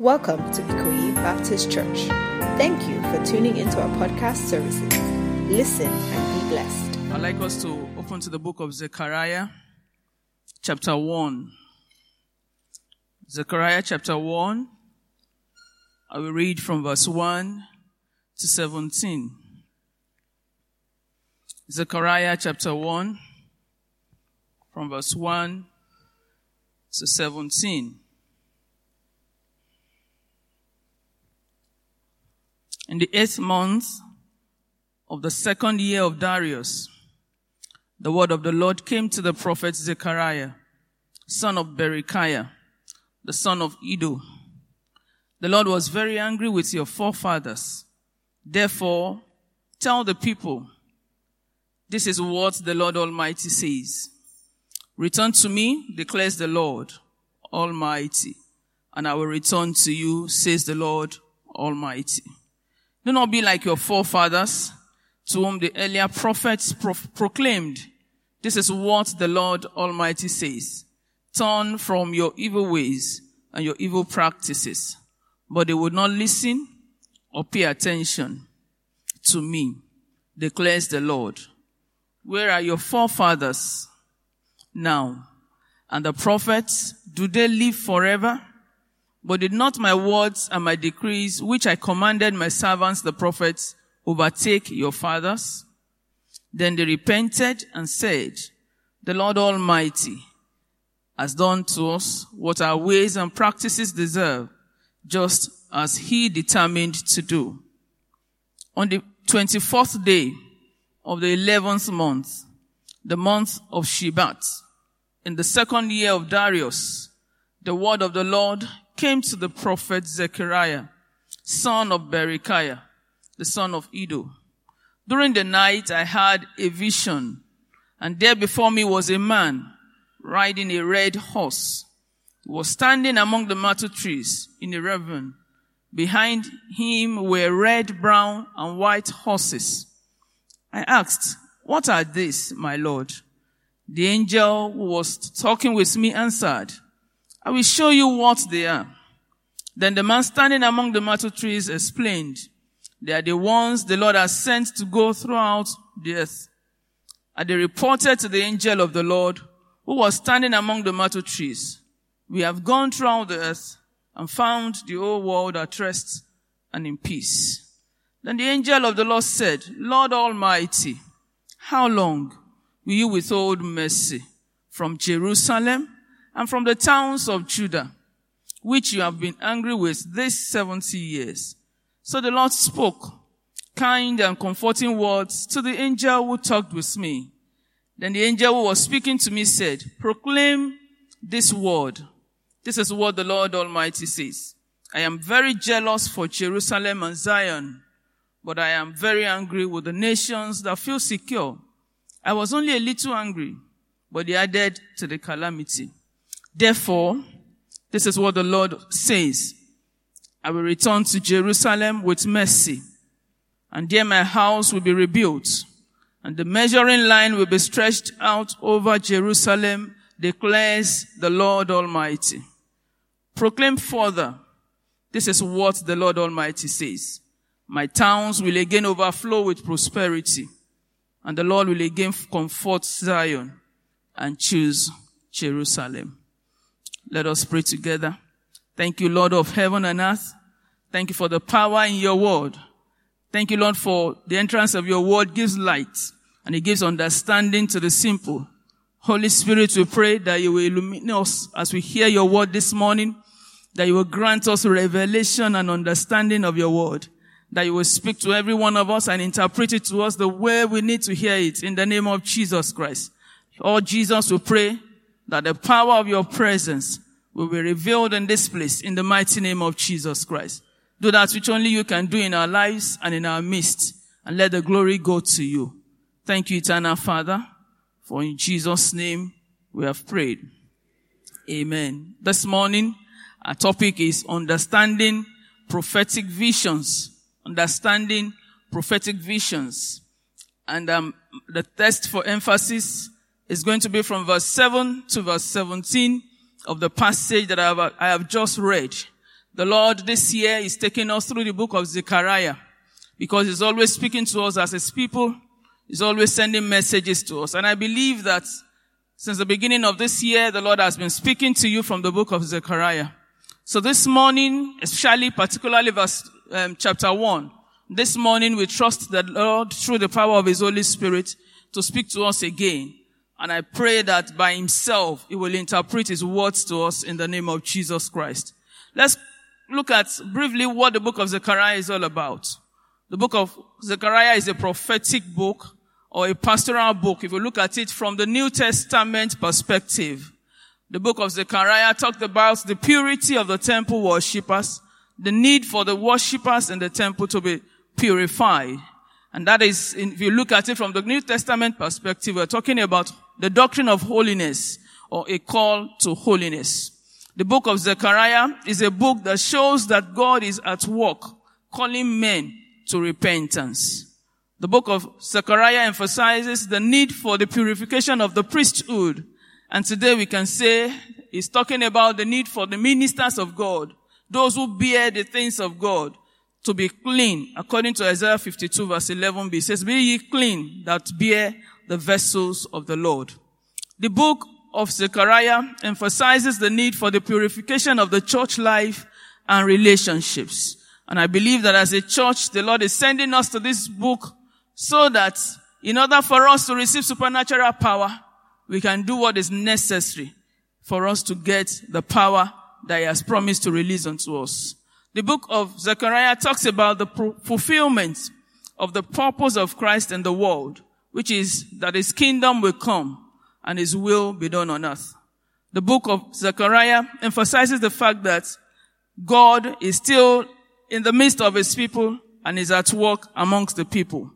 Welcome to Ikoyi Baptist Church. Thank you for tuning into our podcast services. Listen and be blessed. I'd like us to open to the book of Zechariah, chapter 1. Zechariah chapter 1. I will read from verse 1 to 17. Zechariah chapter 1, from verse 1 to 17. In the eighth month of the second year of Darius, the word of the Lord came to the prophet Zechariah, son of Berechiah, the son of Iddo. The Lord was very angry with your forefathers. Therefore, tell the people, this is what the Lord Almighty says. Return to me, declares the Lord Almighty, and I will return to you, says the Lord Almighty. Do not be like your forefathers, to whom the earlier prophets pro- proclaimed, this is what the Lord Almighty says. Turn from your evil ways and your evil practices. But they would not listen or pay attention to me, declares the Lord. Where are your forefathers now? And the prophets, do they live forever? But did not my words and my decrees, which I commanded my servants, the prophets, overtake your fathers? Then they repented and said, the Lord Almighty has done to us what our ways and practices deserve, just as he determined to do. On the 24th day of the 11th month, the month of Shebat, in the second year of Darius, the word of the Lord came to the prophet Zechariah, son of Berechiah, the son of Iddo. During the night I had a vision, and there before me was a man riding a red horse. He was standing among the myrtle trees in a ravine. Behind him were red, brown, and white horses. I asked, what are these, my Lord? The angel who was talking with me answered, I will show you what they are. Then the man standing among the myrtle trees explained, they are the ones the Lord has sent to go throughout the earth. And they reported to the angel of the Lord who was standing among the myrtle trees. We have gone throughout the earth and found the whole world at rest and in peace. Then the angel of the Lord said, Lord Almighty, how long will you withhold mercy from Jerusalem and from the towns of Judah, which you have been angry with these 70 years? So the Lord spoke kind and comforting words to the angel who talked with me. Then the angel who was speaking to me said, proclaim this word. This is what the Lord Almighty says. I am very jealous for Jerusalem and Zion, but I am very angry with the nations that feel secure. I was only a little angry, but they added to the calamity. Therefore, this is what the Lord says. I will return to Jerusalem with mercy, and there my house will be rebuilt, and the measuring line will be stretched out over Jerusalem, declares the Lord Almighty. Proclaim further, this is what the Lord Almighty says. My towns will again overflow with prosperity, and the Lord will again comfort Zion and choose Jerusalem. Let us pray together. Thank you, Lord of heaven and earth. Thank you for the power in your word. Thank you, Lord, for the entrance of your word gives light and it gives understanding to the simple. Holy Spirit, we pray that you will illuminate us as we hear your word this morning, that you will grant us revelation and understanding of your word, that you will speak to every one of us and interpret it to us the way we need to hear it in the name of Jesus Christ. Oh Jesus, we pray that the power of your presence will be revealed in this place in the mighty name of Jesus Christ. Do that which only you can do in our lives and in our midst and let the glory go to you. Thank you, eternal Father, for in Jesus' name we have prayed. Amen. This morning, our topic is understanding prophetic visions. Understanding prophetic visions. And um, the text for emphasis is going to be from verse 7 to verse 17 of the passage that I have, I have just read. The Lord this year is taking us through the book of Zechariah because he's always speaking to us as his people. He's always sending messages to us. And I believe that since the beginning of this year, the Lord has been speaking to you from the book of Zechariah. So this morning, especially particularly verse um, chapter one, this morning we trust the Lord through the power of His Holy Spirit to speak to us again. And I pray that by Himself He will interpret His words to us in the name of Jesus Christ. Let's look at briefly what the book of Zechariah is all about. The book of Zechariah is a prophetic book or a pastoral book. If you look at it from the New Testament perspective, the book of Zechariah talked about the purity of the temple worshippers, the need for the worshippers in the temple to be purified. And that is, if you look at it from the New Testament perspective, we're talking about the doctrine of holiness or a call to holiness. The book of Zechariah is a book that shows that God is at work calling men to repentance. The book of Zechariah emphasizes the need for the purification of the priesthood. And today we can say he's talking about the need for the ministers of God, those who bear the things of God, to be clean. According to Isaiah 52 verse 11b, it says, Be ye clean that bear the vessels of the Lord. The book of Zechariah emphasizes the need for the purification of the church life and relationships. And I believe that as a church, the Lord is sending us to this book so that in order for us to receive supernatural power, we can do what is necessary for us to get the power that He has promised to release unto us. The book of Zechariah talks about the fulfillment of the purpose of Christ in the world, which is that His kingdom will come and His will be done on earth. The book of Zechariah emphasizes the fact that God is still in the midst of his people and is at work amongst the people.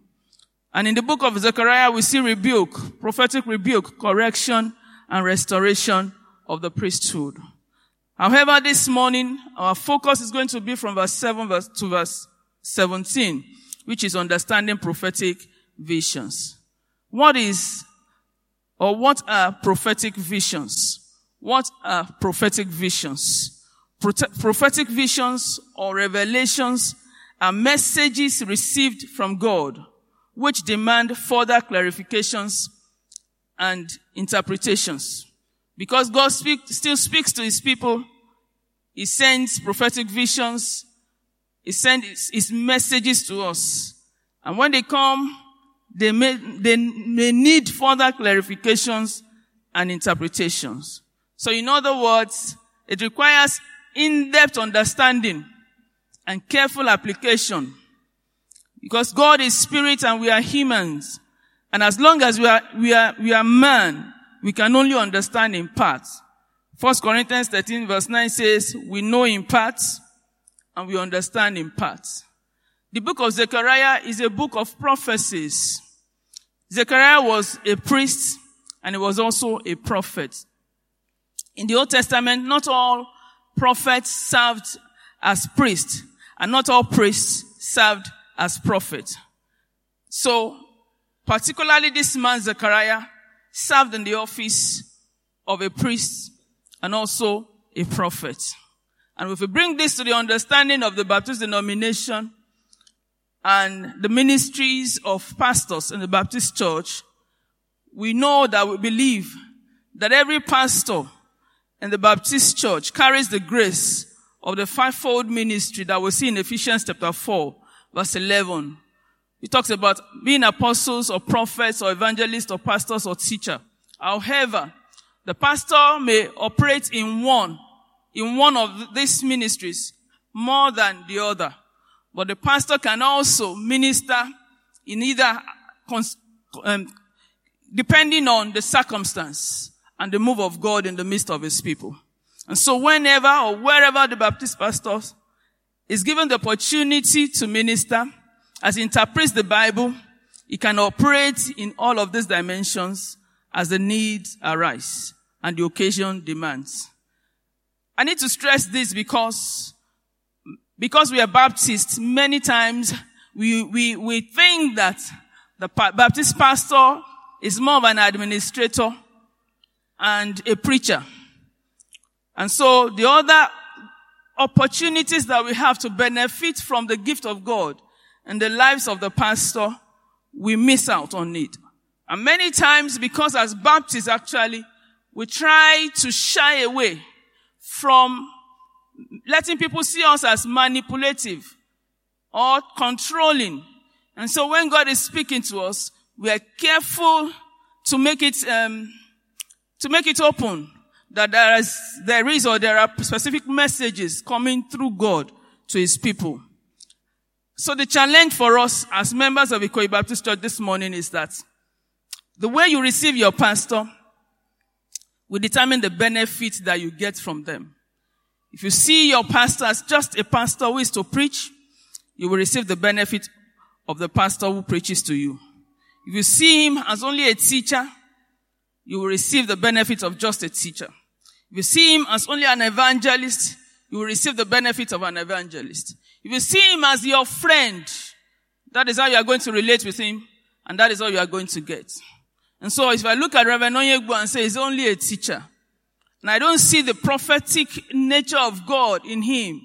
And in the book of Zechariah, we see rebuke, prophetic rebuke, correction, and restoration of the priesthood. However, this morning, our focus is going to be from verse 7 to verse 17, which is understanding prophetic visions. What is, or what are prophetic visions? What are prophetic visions? prophetic visions or revelations are messages received from God which demand further clarifications and interpretations. Because God speak, still speaks to his people, he sends prophetic visions, he sends his, his messages to us. And when they come, they may, they may need further clarifications and interpretations. So in other words, it requires in-depth understanding and careful application. Because God is spirit and we are humans. And as long as we are, we are, we are man, we can only understand in parts. First Corinthians 13 verse 9 says, we know in parts and we understand in parts. The book of Zechariah is a book of prophecies. Zechariah was a priest and he was also a prophet. In the Old Testament, not all prophets served as priests, and not all priests served as prophets. So, particularly this man Zechariah served in the office of a priest and also a prophet. And if we bring this to the understanding of the Baptist denomination and the ministries of pastors in the Baptist church, we know that we believe that every pastor in the Baptist church carries the grace of the fivefold ministry that we see in Ephesians chapter 4, verse 11. It talks about being apostles or prophets or evangelists or pastors or teacher. However, the pastor may operate in one, in one of these ministries more than the other. But the pastor can also minister in either, um, depending on the circumstance and the move of God in the midst of his people. And so whenever or wherever the Baptist pastor is given the opportunity to minister, as he interprets the Bible, he can operate in all of these dimensions as the needs arise and the occasion demands. I need to stress this because, because we are Baptists, many times we, we, we think that the Baptist pastor is more of an administrator and a preacher. And so the other opportunities that we have to benefit from the gift of God and the lives of the pastor, we miss out on it. And many times, because as Baptists actually, we try to shy away from letting people see us as manipulative or controlling. And so when God is speaking to us, we are careful to make it, um, to make it open that there is, there is or there are specific messages coming through God to his people. So the challenge for us as members of Ikoyi Baptist Church this morning is that the way you receive your pastor will determine the benefit that you get from them. If you see your pastor as just a pastor who is to preach, you will receive the benefit of the pastor who preaches to you. If you see him as only a teacher, you will receive the benefit of just a teacher. If you see him as only an evangelist, you will receive the benefit of an evangelist. If you see him as your friend, that is how you are going to relate with him, and that is all you are going to get. And so if I look at Reverend Onyegbu and say he's only a teacher, and I don't see the prophetic nature of God in him.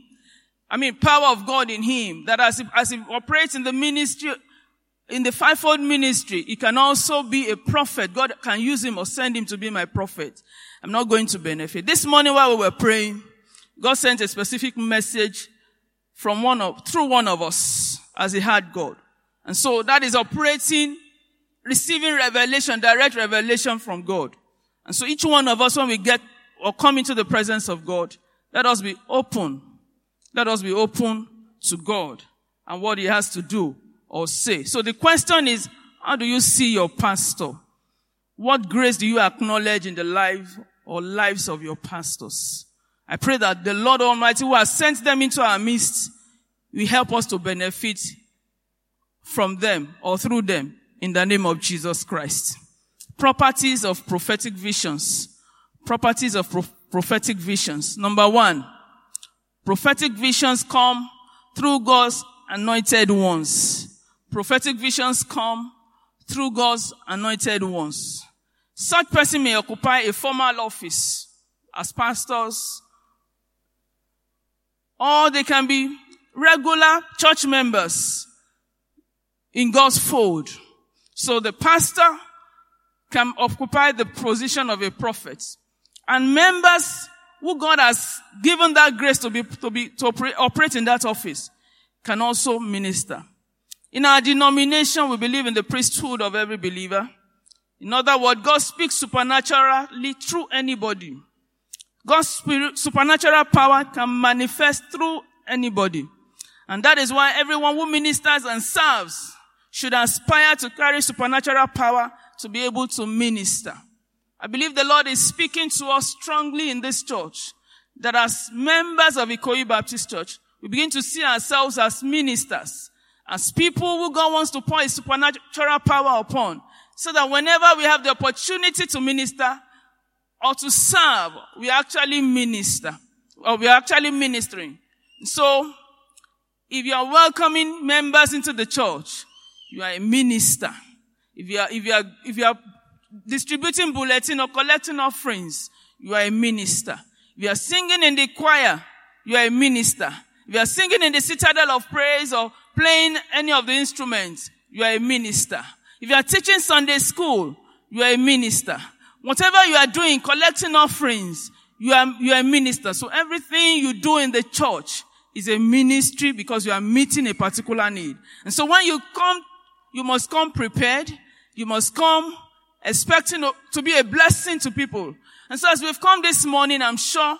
I mean, power of God in him. That as he, as he operates in the ministry, in the fivefold ministry, he can also be a prophet. God can use him or send him to be my prophet. I'm not going to benefit. This morning while we were praying, God sent a specific message from one of, through one of us as he had God. And so that is operating, receiving revelation, direct revelation from God. And so each one of us, when we get or come into the presence of God, let us be open. Let us be open to God and what he has to do or say. So the question is, how do you see your pastor? What grace do you acknowledge in the life or lives of your pastors? I pray that the Lord Almighty who has sent them into our midst will help us to benefit from them or through them in the name of Jesus Christ. Properties of prophetic visions properties of pro- prophetic visions. Number one, prophetic visions come through God's anointed ones. Prophetic visions come through God's anointed ones. Such person may occupy a formal office as pastors, or they can be regular church members in God's fold. So the pastor can occupy the position of a prophet. And members who God has given that grace to be, to be, to operate in that office can also minister. In our denomination, we believe in the priesthood of every believer. In other words, God speaks supernaturally through anybody. God's supernatural power can manifest through anybody. And that is why everyone who ministers and serves should aspire to carry supernatural power to be able to minister. I believe the Lord is speaking to us strongly in this church that as members of Ikoyi Baptist Church, we begin to see ourselves as ministers, as people who God wants to pour his supernatural power upon, so that whenever we have the opportunity to minister or to serve, we actually minister, or we are actually ministering. So, if you are welcoming members into the church, you are a minister. If you are, if you are, if you are distributing bulletin or collecting offerings, you are a minister. If you are singing in the choir, you are a minister. If you are singing in the citadel of praise or playing any of the instruments, you are a minister. If you are teaching Sunday school, you are a minister. Whatever you are doing, collecting offerings, you are, you are a minister. So everything you do in the church is a ministry because you are meeting a particular need. And so when you come, you must come prepared. You must come expecting to be a blessing to people. And so as we've come this morning, I'm sure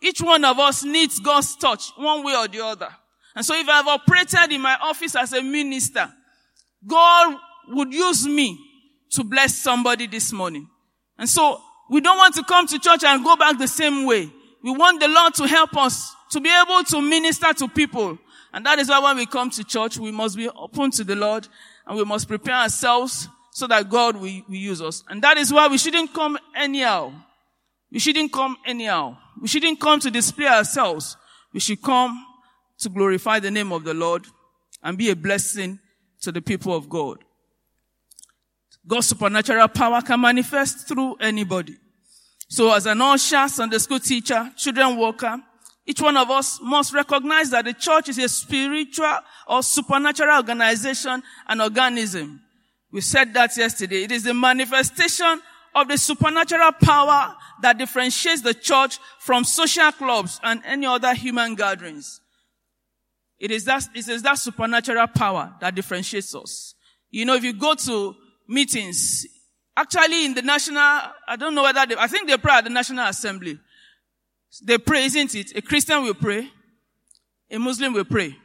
each one of us needs God's touch one way or the other. And so if I've operated in my office as a minister, God would use me to bless somebody this morning. And so we don't want to come to church and go back the same way. We want the Lord to help us to be able to minister to people. And that is why when we come to church, we must be open to the Lord and we must prepare ourselves so that God will, will use us. And that is why we shouldn't come anyhow. We shouldn't come anyhow. We shouldn't come to display ourselves. We should come to glorify the name of the Lord and be a blessing to the people of God. God's supernatural power can manifest through anybody. So as an usher, Sunday school teacher, children worker, Each one of us must recognize that the church is a spiritual or supernatural organization and organism. We said that yesterday. It is the manifestation of the supernatural power that differentiates the church from social clubs and any other human gatherings. It is that, it is that supernatural power that differentiates us. You know, if you go to meetings, actually in the national, I don't know whether they, I think they pray at the National Assembly. They pray, isn't it? A Christian will pray. A Muslim will pray.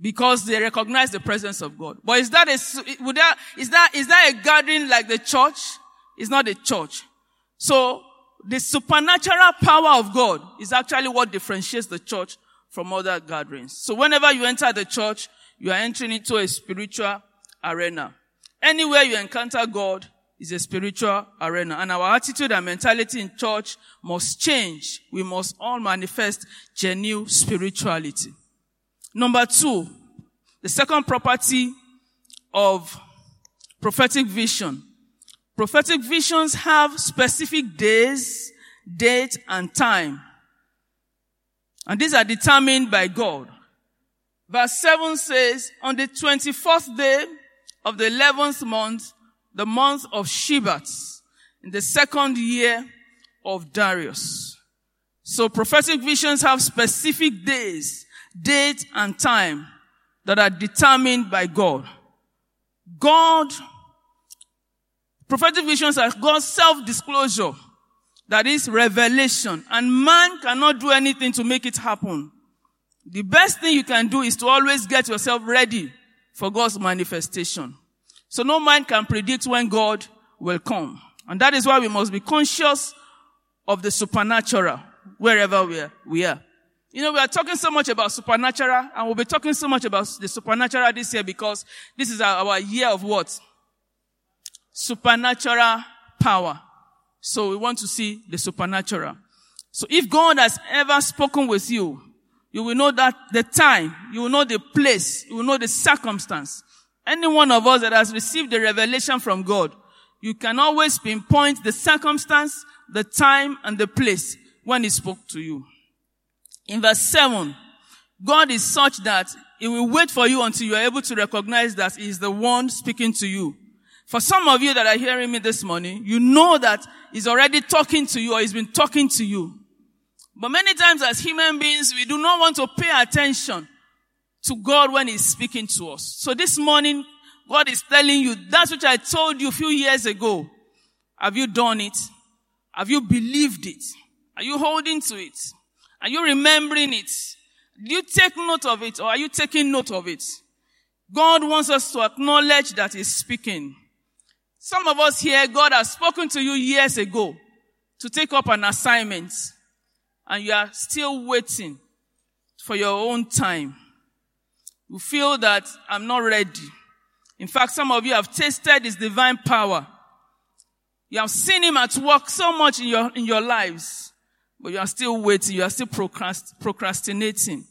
Because they recognize the presence of God. But is that a, would that, is that, is that a gathering like the church? It's not a church. So, the supernatural power of God is actually what differentiates the church from other gatherings. So whenever you enter the church, you are entering into a spiritual arena. Anywhere you encounter God is a spiritual arena. And our attitude and mentality in church must change. We must all manifest genuine spirituality. Number two, the second property of prophetic vision. Prophetic visions have specific days, date, and time. And these are determined by God. Verse 7 says, on the 24th day of the 11th month, the month of Shebat, in the second year of Darius. So prophetic visions have specific days, date, and time that are determined by God. God, prophetic visions are God's self-disclosure. That is revelation. And man cannot do anything to make it happen. The best thing you can do is to always get yourself ready for God's manifestation. So no man can predict when God will come. And that is why we must be conscious of the supernatural wherever we are. You know, we are talking so much about supernatural and we'll be talking so much about the supernatural this year because this is our year of what? Supernatural power. So we want to see the supernatural. So if God has ever spoken with you, you will know that the time, you will know the place, you will know the circumstance. Any one of us that has received the revelation from God, you can always pinpoint the circumstance, the time, and the place when He spoke to you. In verse 7, God is such that He will wait for you until you are able to recognize that He is the one speaking to you. For some of you that are hearing me this morning, you know that he's already talking to you or he's been talking to you. But many times as human beings, we do not want to pay attention to God when he's speaking to us. So this morning, God is telling you that's what I told you a few years ago. Have you done it? Have you believed it? Are you holding to it? Are you remembering it? Do you take note of it or are you taking note of it? God wants us to acknowledge that he's speaking. Some of us here, God has spoken to you years ago to take up an assignment and you are still waiting for your own time. You feel that I'm not ready. In fact, some of you have tasted his divine power. You have seen him at work so much in your, in your lives, but you are still waiting. You are still procrastinating.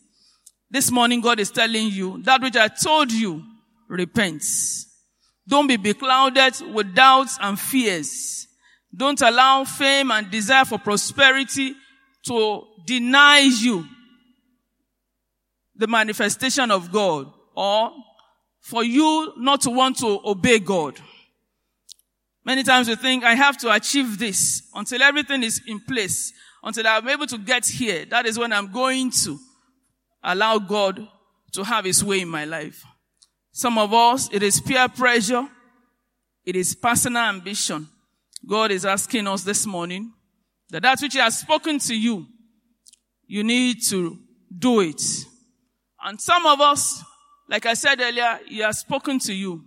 This morning, God is telling you that which I told you, repent. Don't be beclouded with doubts and fears. Don't allow fame and desire for prosperity to deny you the manifestation of God or for you not to want to obey God. Many times we think I have to achieve this until everything is in place, until I'm able to get here. That is when I'm going to allow God to have his way in my life. Some of us, it is peer pressure. It is personal ambition. God is asking us this morning that that which he has spoken to you, you need to do it. And some of us, like I said earlier, he has spoken to you.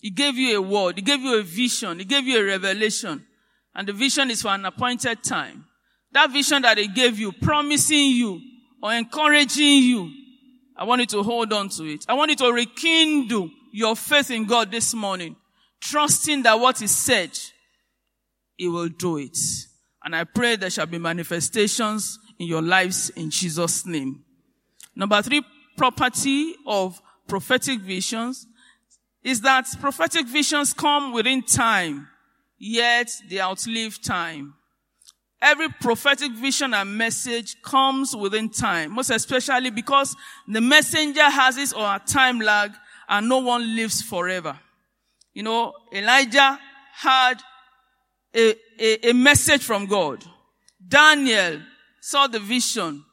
He gave you a word. He gave you a vision. He gave you a revelation. And the vision is for an appointed time. That vision that they gave you, promising you or encouraging you I want you to hold on to it. I want you to rekindle your faith in God this morning, trusting that what He said, He will do it. And I pray there shall be manifestations in your lives in Jesus' name. Number three, property of prophetic visions is that prophetic visions come within time, yet they outlive time. Every prophetic vision and message comes within time, most especially because the messenger has his or her time lag and no one lives forever. You know, Elijah had a, a, a message from God. Daniel saw the vision.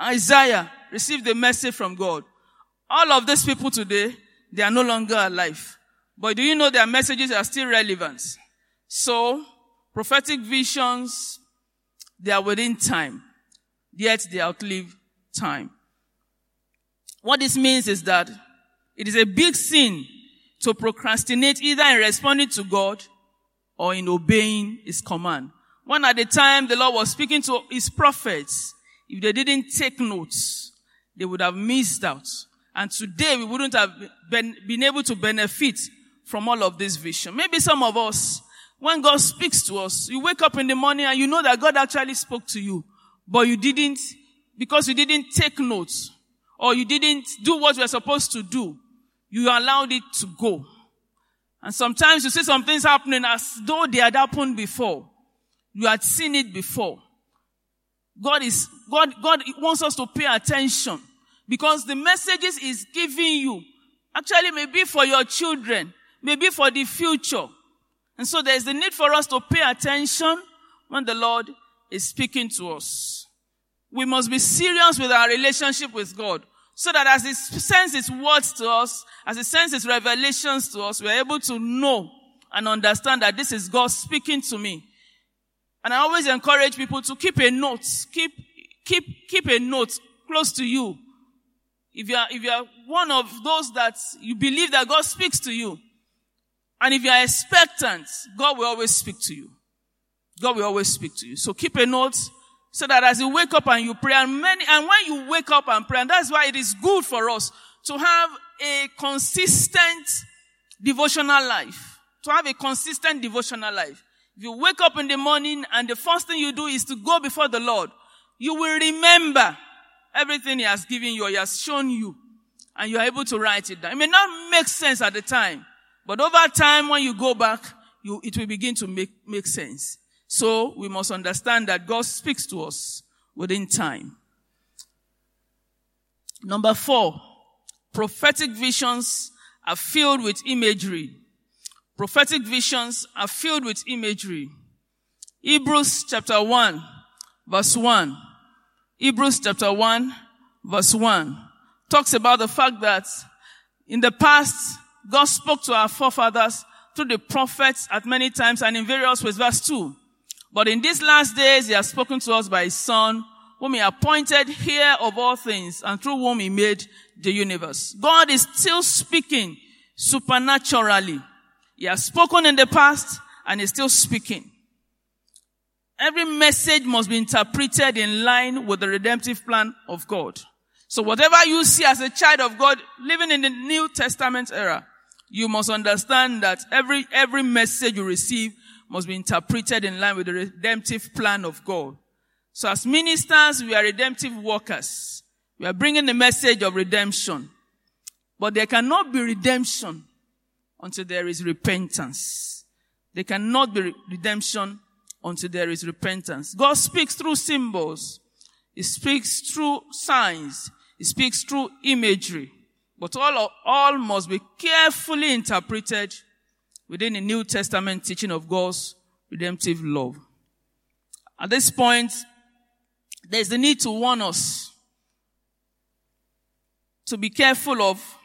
Isaiah received the message from God. All of these people today, they are no longer alive. But do you know their messages are still relevant? So, prophetic visions, they are within time, yet they outlive time. What this means is that it is a big sin to procrastinate either in responding to God or in obeying his command. When at the time the Lord was speaking to his prophets, if they didn't take notes, they would have missed out. And today we wouldn't have been, been able to benefit from all of this vision. Maybe some of us, when God speaks to us, you wake up in the morning and you know that God actually spoke to you, but you didn't, because you didn't take notes, or you didn't do what you were supposed to do, you allowed it to go. And sometimes you see some things happening as though they had happened before. You had seen it before. God is, God, God wants us to pay attention because the messages is giving you actually maybe for your children, maybe for the future. And so there's the need for us to pay attention when the Lord is speaking to us. We must be serious with our relationship with God so that as He sends His words to us, as He sends His revelations to us, we're able to know and understand that this is God speaking to me. And I always encourage people to keep a note, keep, keep, keep a note close to you. If you are, if you are one of those that you believe that God speaks to you, and if you are expectant, God will always speak to you. God will always speak to you. So keep a note so that as you wake up and you pray, and many, and when you wake up and pray, and that's why it is good for us to have a consistent devotional life. To have a consistent devotional life. If you wake up in the morning and the first thing you do is to go before the Lord, you will remember everything He has given you, He has shown you, and you are able to write it down. It may not make sense at the time, but over time, when you go back, you, it will begin to make, make sense. So we must understand that God speaks to us within time. Number four, prophetic visions are filled with imagery. Prophetic visions are filled with imagery. Hebrews chapter 1 verse 1. Hebrews chapter 1 verse 1 talks about the fact that in the past, God spoke to our forefathers through the prophets at many times and in various ways. Verse 2. But in these last days, he has spoken to us by his son, whom he appointed here of all things and through whom he made the universe. God is still speaking supernaturally. He has spoken in the past and is still speaking. Every message must be interpreted in line with the redemptive plan of God. So whatever you see as a child of God living in the New Testament era, you must understand that every, every message you receive must be interpreted in line with the redemptive plan of God. So as ministers, we are redemptive workers. We are bringing the message of redemption. But there cannot be redemption until there is repentance. There cannot be redemption until there is repentance. God speaks through symbols. He speaks through signs. He speaks through imagery. But all, all must be carefully interpreted within the New Testament teaching of God's redemptive love. At this point, there's the need to warn us to be careful of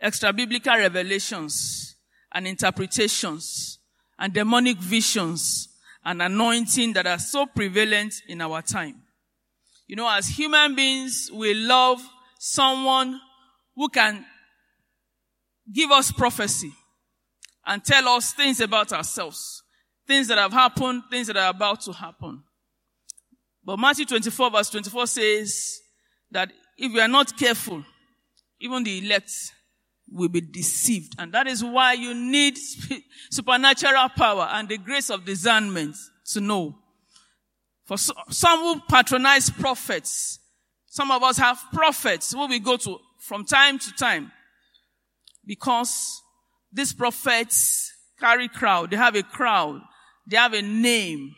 extra biblical revelations and interpretations and demonic visions and anointing that are so prevalent in our time. You know, as human beings, we love someone who can give us prophecy and tell us things about ourselves, things that have happened, things that are about to happen. But Matthew 24 verse 24 says that if we are not careful, even the elect will be deceived. And that is why you need supernatural power and the grace of discernment to know. For some who patronize prophets, some of us have prophets who we go to from time to time because these prophets carry crowd. They have a crowd. They have a name.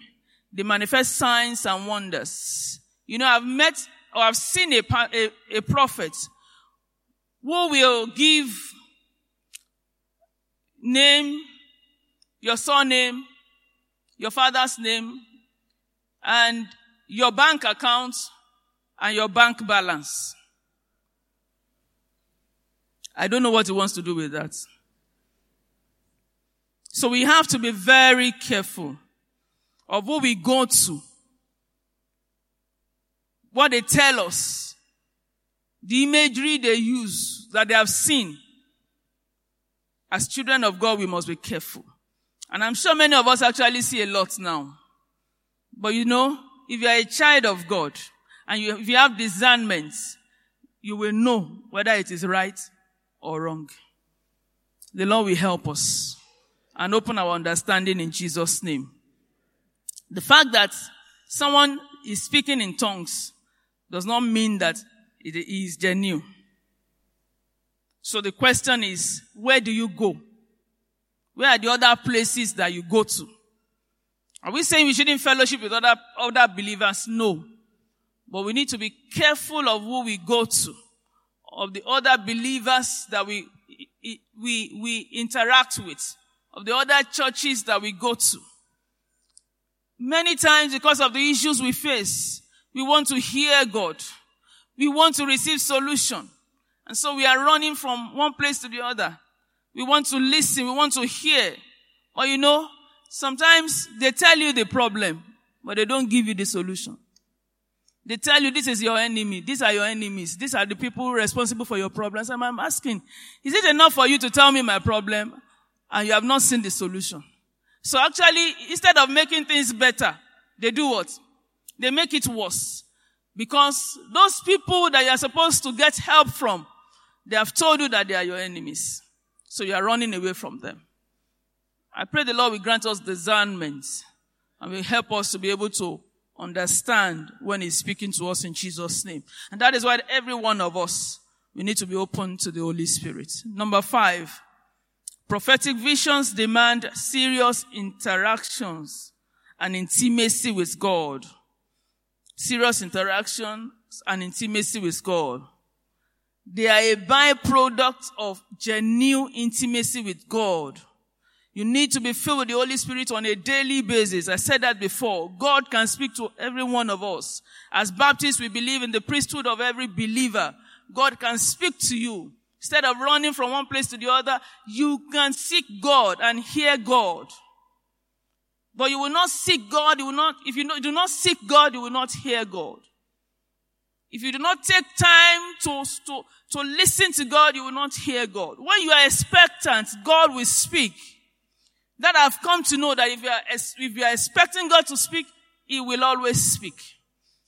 They manifest signs and wonders. You know, I've met or I've seen a, a, a prophet who will give name, your surname, your father's name, and your bank account and your bank balance. I don't know what he wants to do with that. So we have to be very careful of who we go to, what they tell us, the imagery they use that they have seen. As children of God, we must be careful. And I'm sure many of us actually see a lot now. But you know, if you are a child of God and you, if you have discernment, you will know whether it is right or wrong. The Lord will help us and open our understanding in Jesus' name. The fact that someone is speaking in tongues does not mean that it is genuine. So the question is, where do you go? Where are the other places that you go to? Are we saying we shouldn't fellowship with other, other believers? No. But we need to be careful of who we go to, of the other believers that we, we, we interact with, of the other churches that we go to. Many times because of the issues we face, we want to hear God. We want to receive solution. And so we are running from one place to the other. We want to listen. We want to hear. Or you know, sometimes they tell you the problem, but they don't give you the solution. They tell you this is your enemy. These are your enemies. These are the people responsible for your problems. And I'm asking, is it enough for you to tell me my problem and you have not seen the solution? So actually, instead of making things better, they do what? They make it worse. Because those people that you are supposed to get help from, they have told you that they are your enemies. So you are running away from them. I pray the Lord will grant us discernment and will help us to be able to understand when He's speaking to us in Jesus' name. And that is why every one of us, we need to be open to the Holy Spirit. Number five, prophetic visions demand serious interactions and intimacy with God. Serious interactions and intimacy with God. They are a byproduct of genuine intimacy with God. You need to be filled with the Holy Spirit on a daily basis. I said that before. God can speak to every one of us. As Baptists, we believe in the priesthood of every believer. God can speak to you. Instead of running from one place to the other, you can seek God and hear God. But you will not seek God, you will not, if you do not seek God, you will not hear God. If you do not take time to, to, to listen to God, you will not hear God. When you are expectant, God will speak. That I've come to know that if you are, if you are expecting God to speak, He will always speak.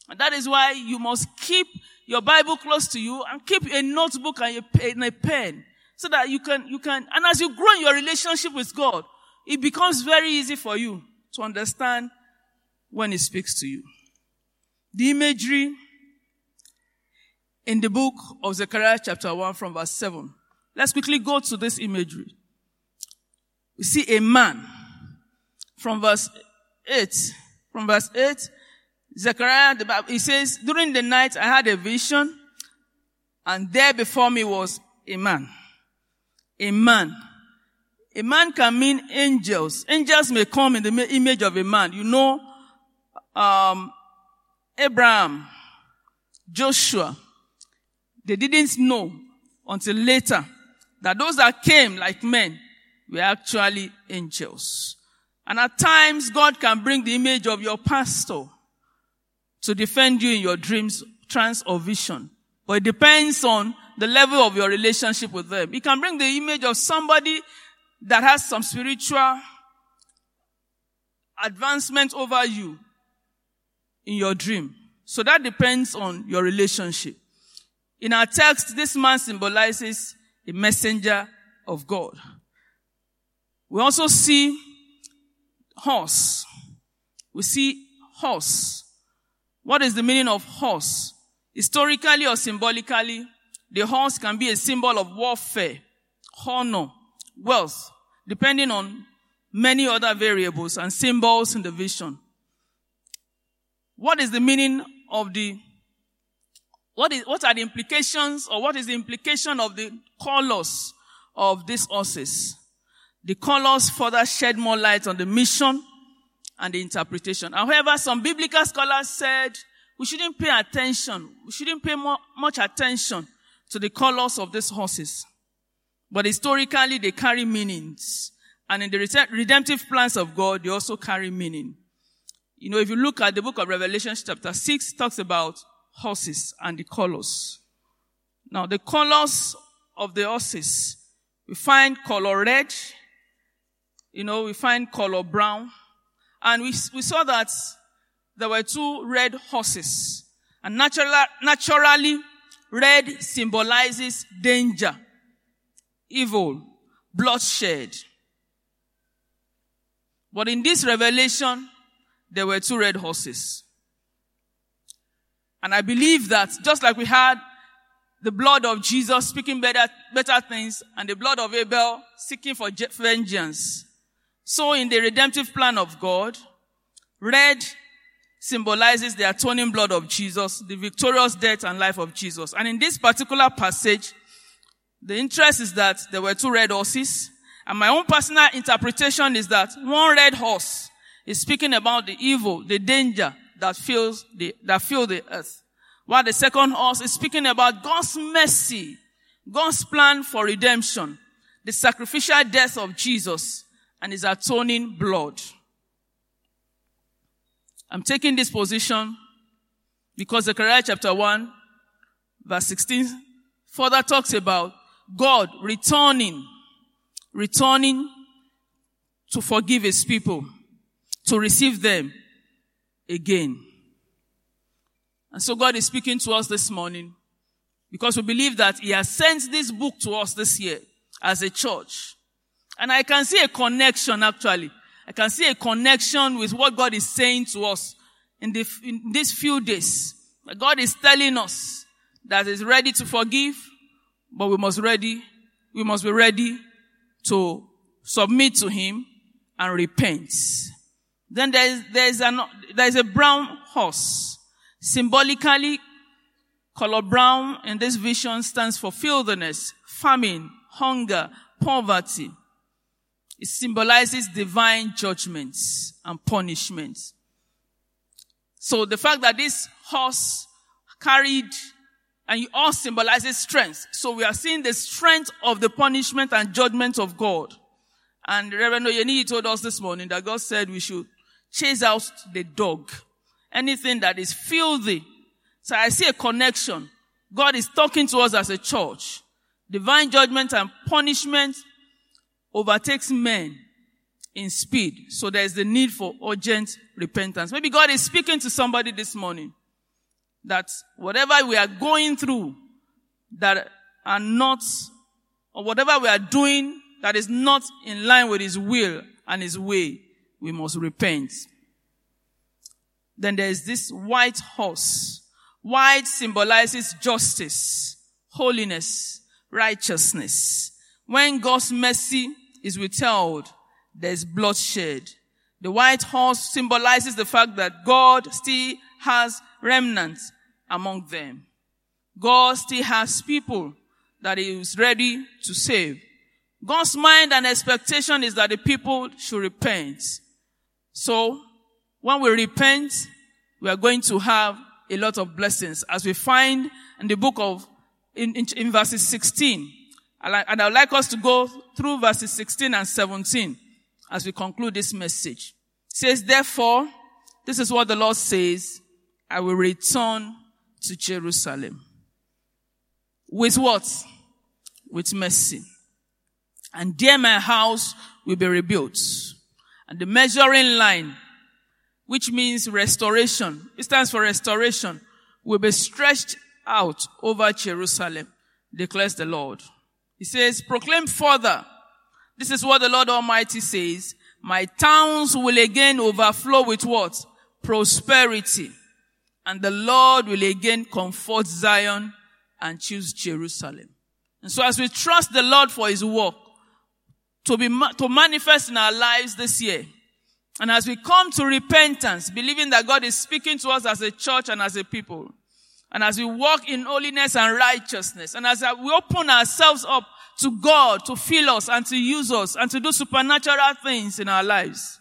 And that is why you must keep your Bible close to you and keep a notebook and a, and a pen so that you can, you can, and as you grow in your relationship with God, it becomes very easy for you to understand when He speaks to you. The imagery in the book of Zechariah chapter 1 from verse 7. Let's quickly go to this imagery. We see a man from verse 8. From verse 8, Zechariah, the Bible, he says, during the night I had a vision and there before me was a man. A man. A man can mean angels. Angels may come in the image of a man. You know, um, Abraham, Joshua, they didn't know until later that those that came like men were actually angels. And at times, God can bring the image of your pastor to defend you in your dreams, trance, or vision. But it depends on the level of your relationship with them. He can bring the image of somebody that has some spiritual advancement over you in your dream. So that depends on your relationship. In our text, this man symbolizes a messenger of God. We also see horse. We see horse. What is the meaning of horse? Historically or symbolically, the horse can be a symbol of warfare, honor, wealth, depending on many other variables and symbols in the vision. what is the meaning of the, what is, what are the implications or what is the implication of the colors of these horses? The colors further shed more light on the mission and the interpretation. However, some biblical scholars said we shouldn't pay attention. We shouldn't pay more, much attention to the colors of these horses. But historically, they carry meanings. And in the redemptive plans of God, they also carry meaning. You know, if you look at the book of Revelation chapter 6, talks about horses and the colors. Now, the colors of the horses, we find color red, you know, we find color brown, and we, we saw that there were two red horses. And naturally, naturally, red symbolizes danger, evil, bloodshed. But in this revelation, there were two red horses. And I believe that just like we had the blood of Jesus speaking better, better things and the blood of Abel seeking for vengeance. So in the redemptive plan of God, red symbolizes the atoning blood of Jesus, the victorious death and life of Jesus. And in this particular passage, the interest is that there were two red horses. And my own personal interpretation is that one red horse is speaking about the evil, the danger that fills the, that fill the earth. While the second horse is speaking about God's mercy, God's plan for redemption, the sacrificial death of Jesus and his atoning blood. I'm taking this position because Zechariah chapter 1 verse 16 further talks about God returning, returning to forgive his people, to receive them again. And so God is speaking to us this morning because we believe that he has sent this book to us this year as a church. And I can see a connection actually I can see a connection with what God is saying to us in, the, in these few days. God is telling us that He's ready to forgive, but we must ready, we must be ready to submit to Him and repent. Then there's, there's an, there's a brown horse. Symbolically, color brown in this vision stands for filthiness, famine, hunger, poverty. It symbolizes divine judgments and punishments. So the fact that this horse carried and it all symbolizes strength. So we are seeing the strength of the punishment and judgment of God. And Reverend Oyeni told us this morning that God said we should chase out the dog. Anything that is filthy. So I see a connection. God is talking to us as a church. Divine judgment and punishment overtakes men in speed. So there's the need for urgent repentance. Maybe God is speaking to somebody this morning that whatever we are going through that are not, or whatever we are doing that is not in line with His will and His way, we must repent. Then there's this white horse. White symbolizes justice, holiness, righteousness. When God's mercy is withheld, there's bloodshed. The white horse symbolizes the fact that God still has remnants among them. God still has people that he is ready to save. God's mind and expectation is that the people should repent. So, when we repent, we are going to have a lot of blessings as we find in the book of, in, in, in verses 16. And I would like us to go through verses 16 and 17 as we conclude this message. It says, therefore, this is what the Lord says, I will return to Jerusalem. With what? With mercy. And there my house will be rebuilt. And the measuring line, which means restoration, it stands for restoration, will be stretched out over Jerusalem, declares the Lord. He says, proclaim further. This is what the Lord Almighty says. My towns will again overflow with what? Prosperity. And the Lord will again comfort Zion and choose Jerusalem. And so as we trust the Lord for his work to be, to manifest in our lives this year, And as we come to repentance, believing that God is speaking to us as a church and as a people, and as we walk in holiness and righteousness, and as we open ourselves up to God to fill us and to use us and to do supernatural things in our lives,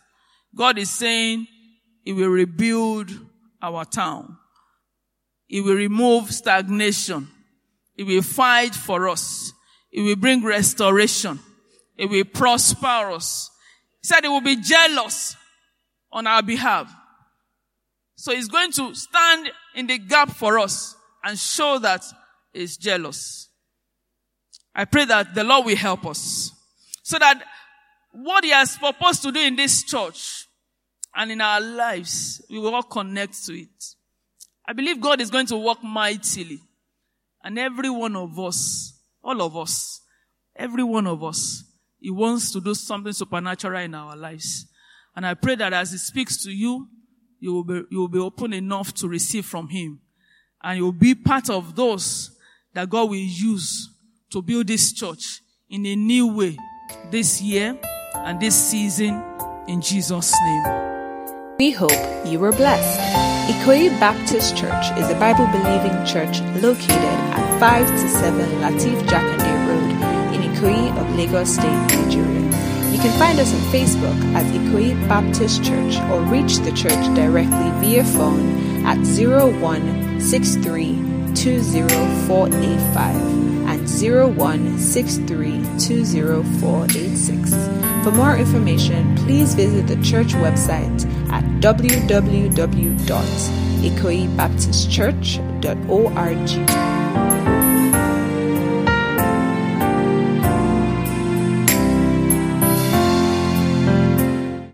God is saying He will rebuild our town. He will remove stagnation. He will fight for us. He will bring restoration. He will prosper us. He said he will be jealous on our behalf. So he's going to stand in the gap for us and show that he's jealous. I pray that the Lord will help us so that what he has proposed to do in this church and in our lives, we will all connect to it. I believe God is going to work mightily. And every one of us, all of us, every one of us, He wants to do something supernatural in our lives. And I pray that as He speaks to you, you will be, you will be open enough to receive from Him. And you will be part of those that God will use to build this church in a new way this year and this season in Jesus' name. We hope you were blessed. Ikoyi Baptist Church is a Bible believing church located at 5 to 7 Lateef Jakande Road in Ikoyi of Lagos State, Nigeria. You can find us on Facebook at Ikoyi Baptist Church or reach the church directly via phone at 0163 0163208486. For more information, please visit the church website at www.ikoibaptistchurch.org.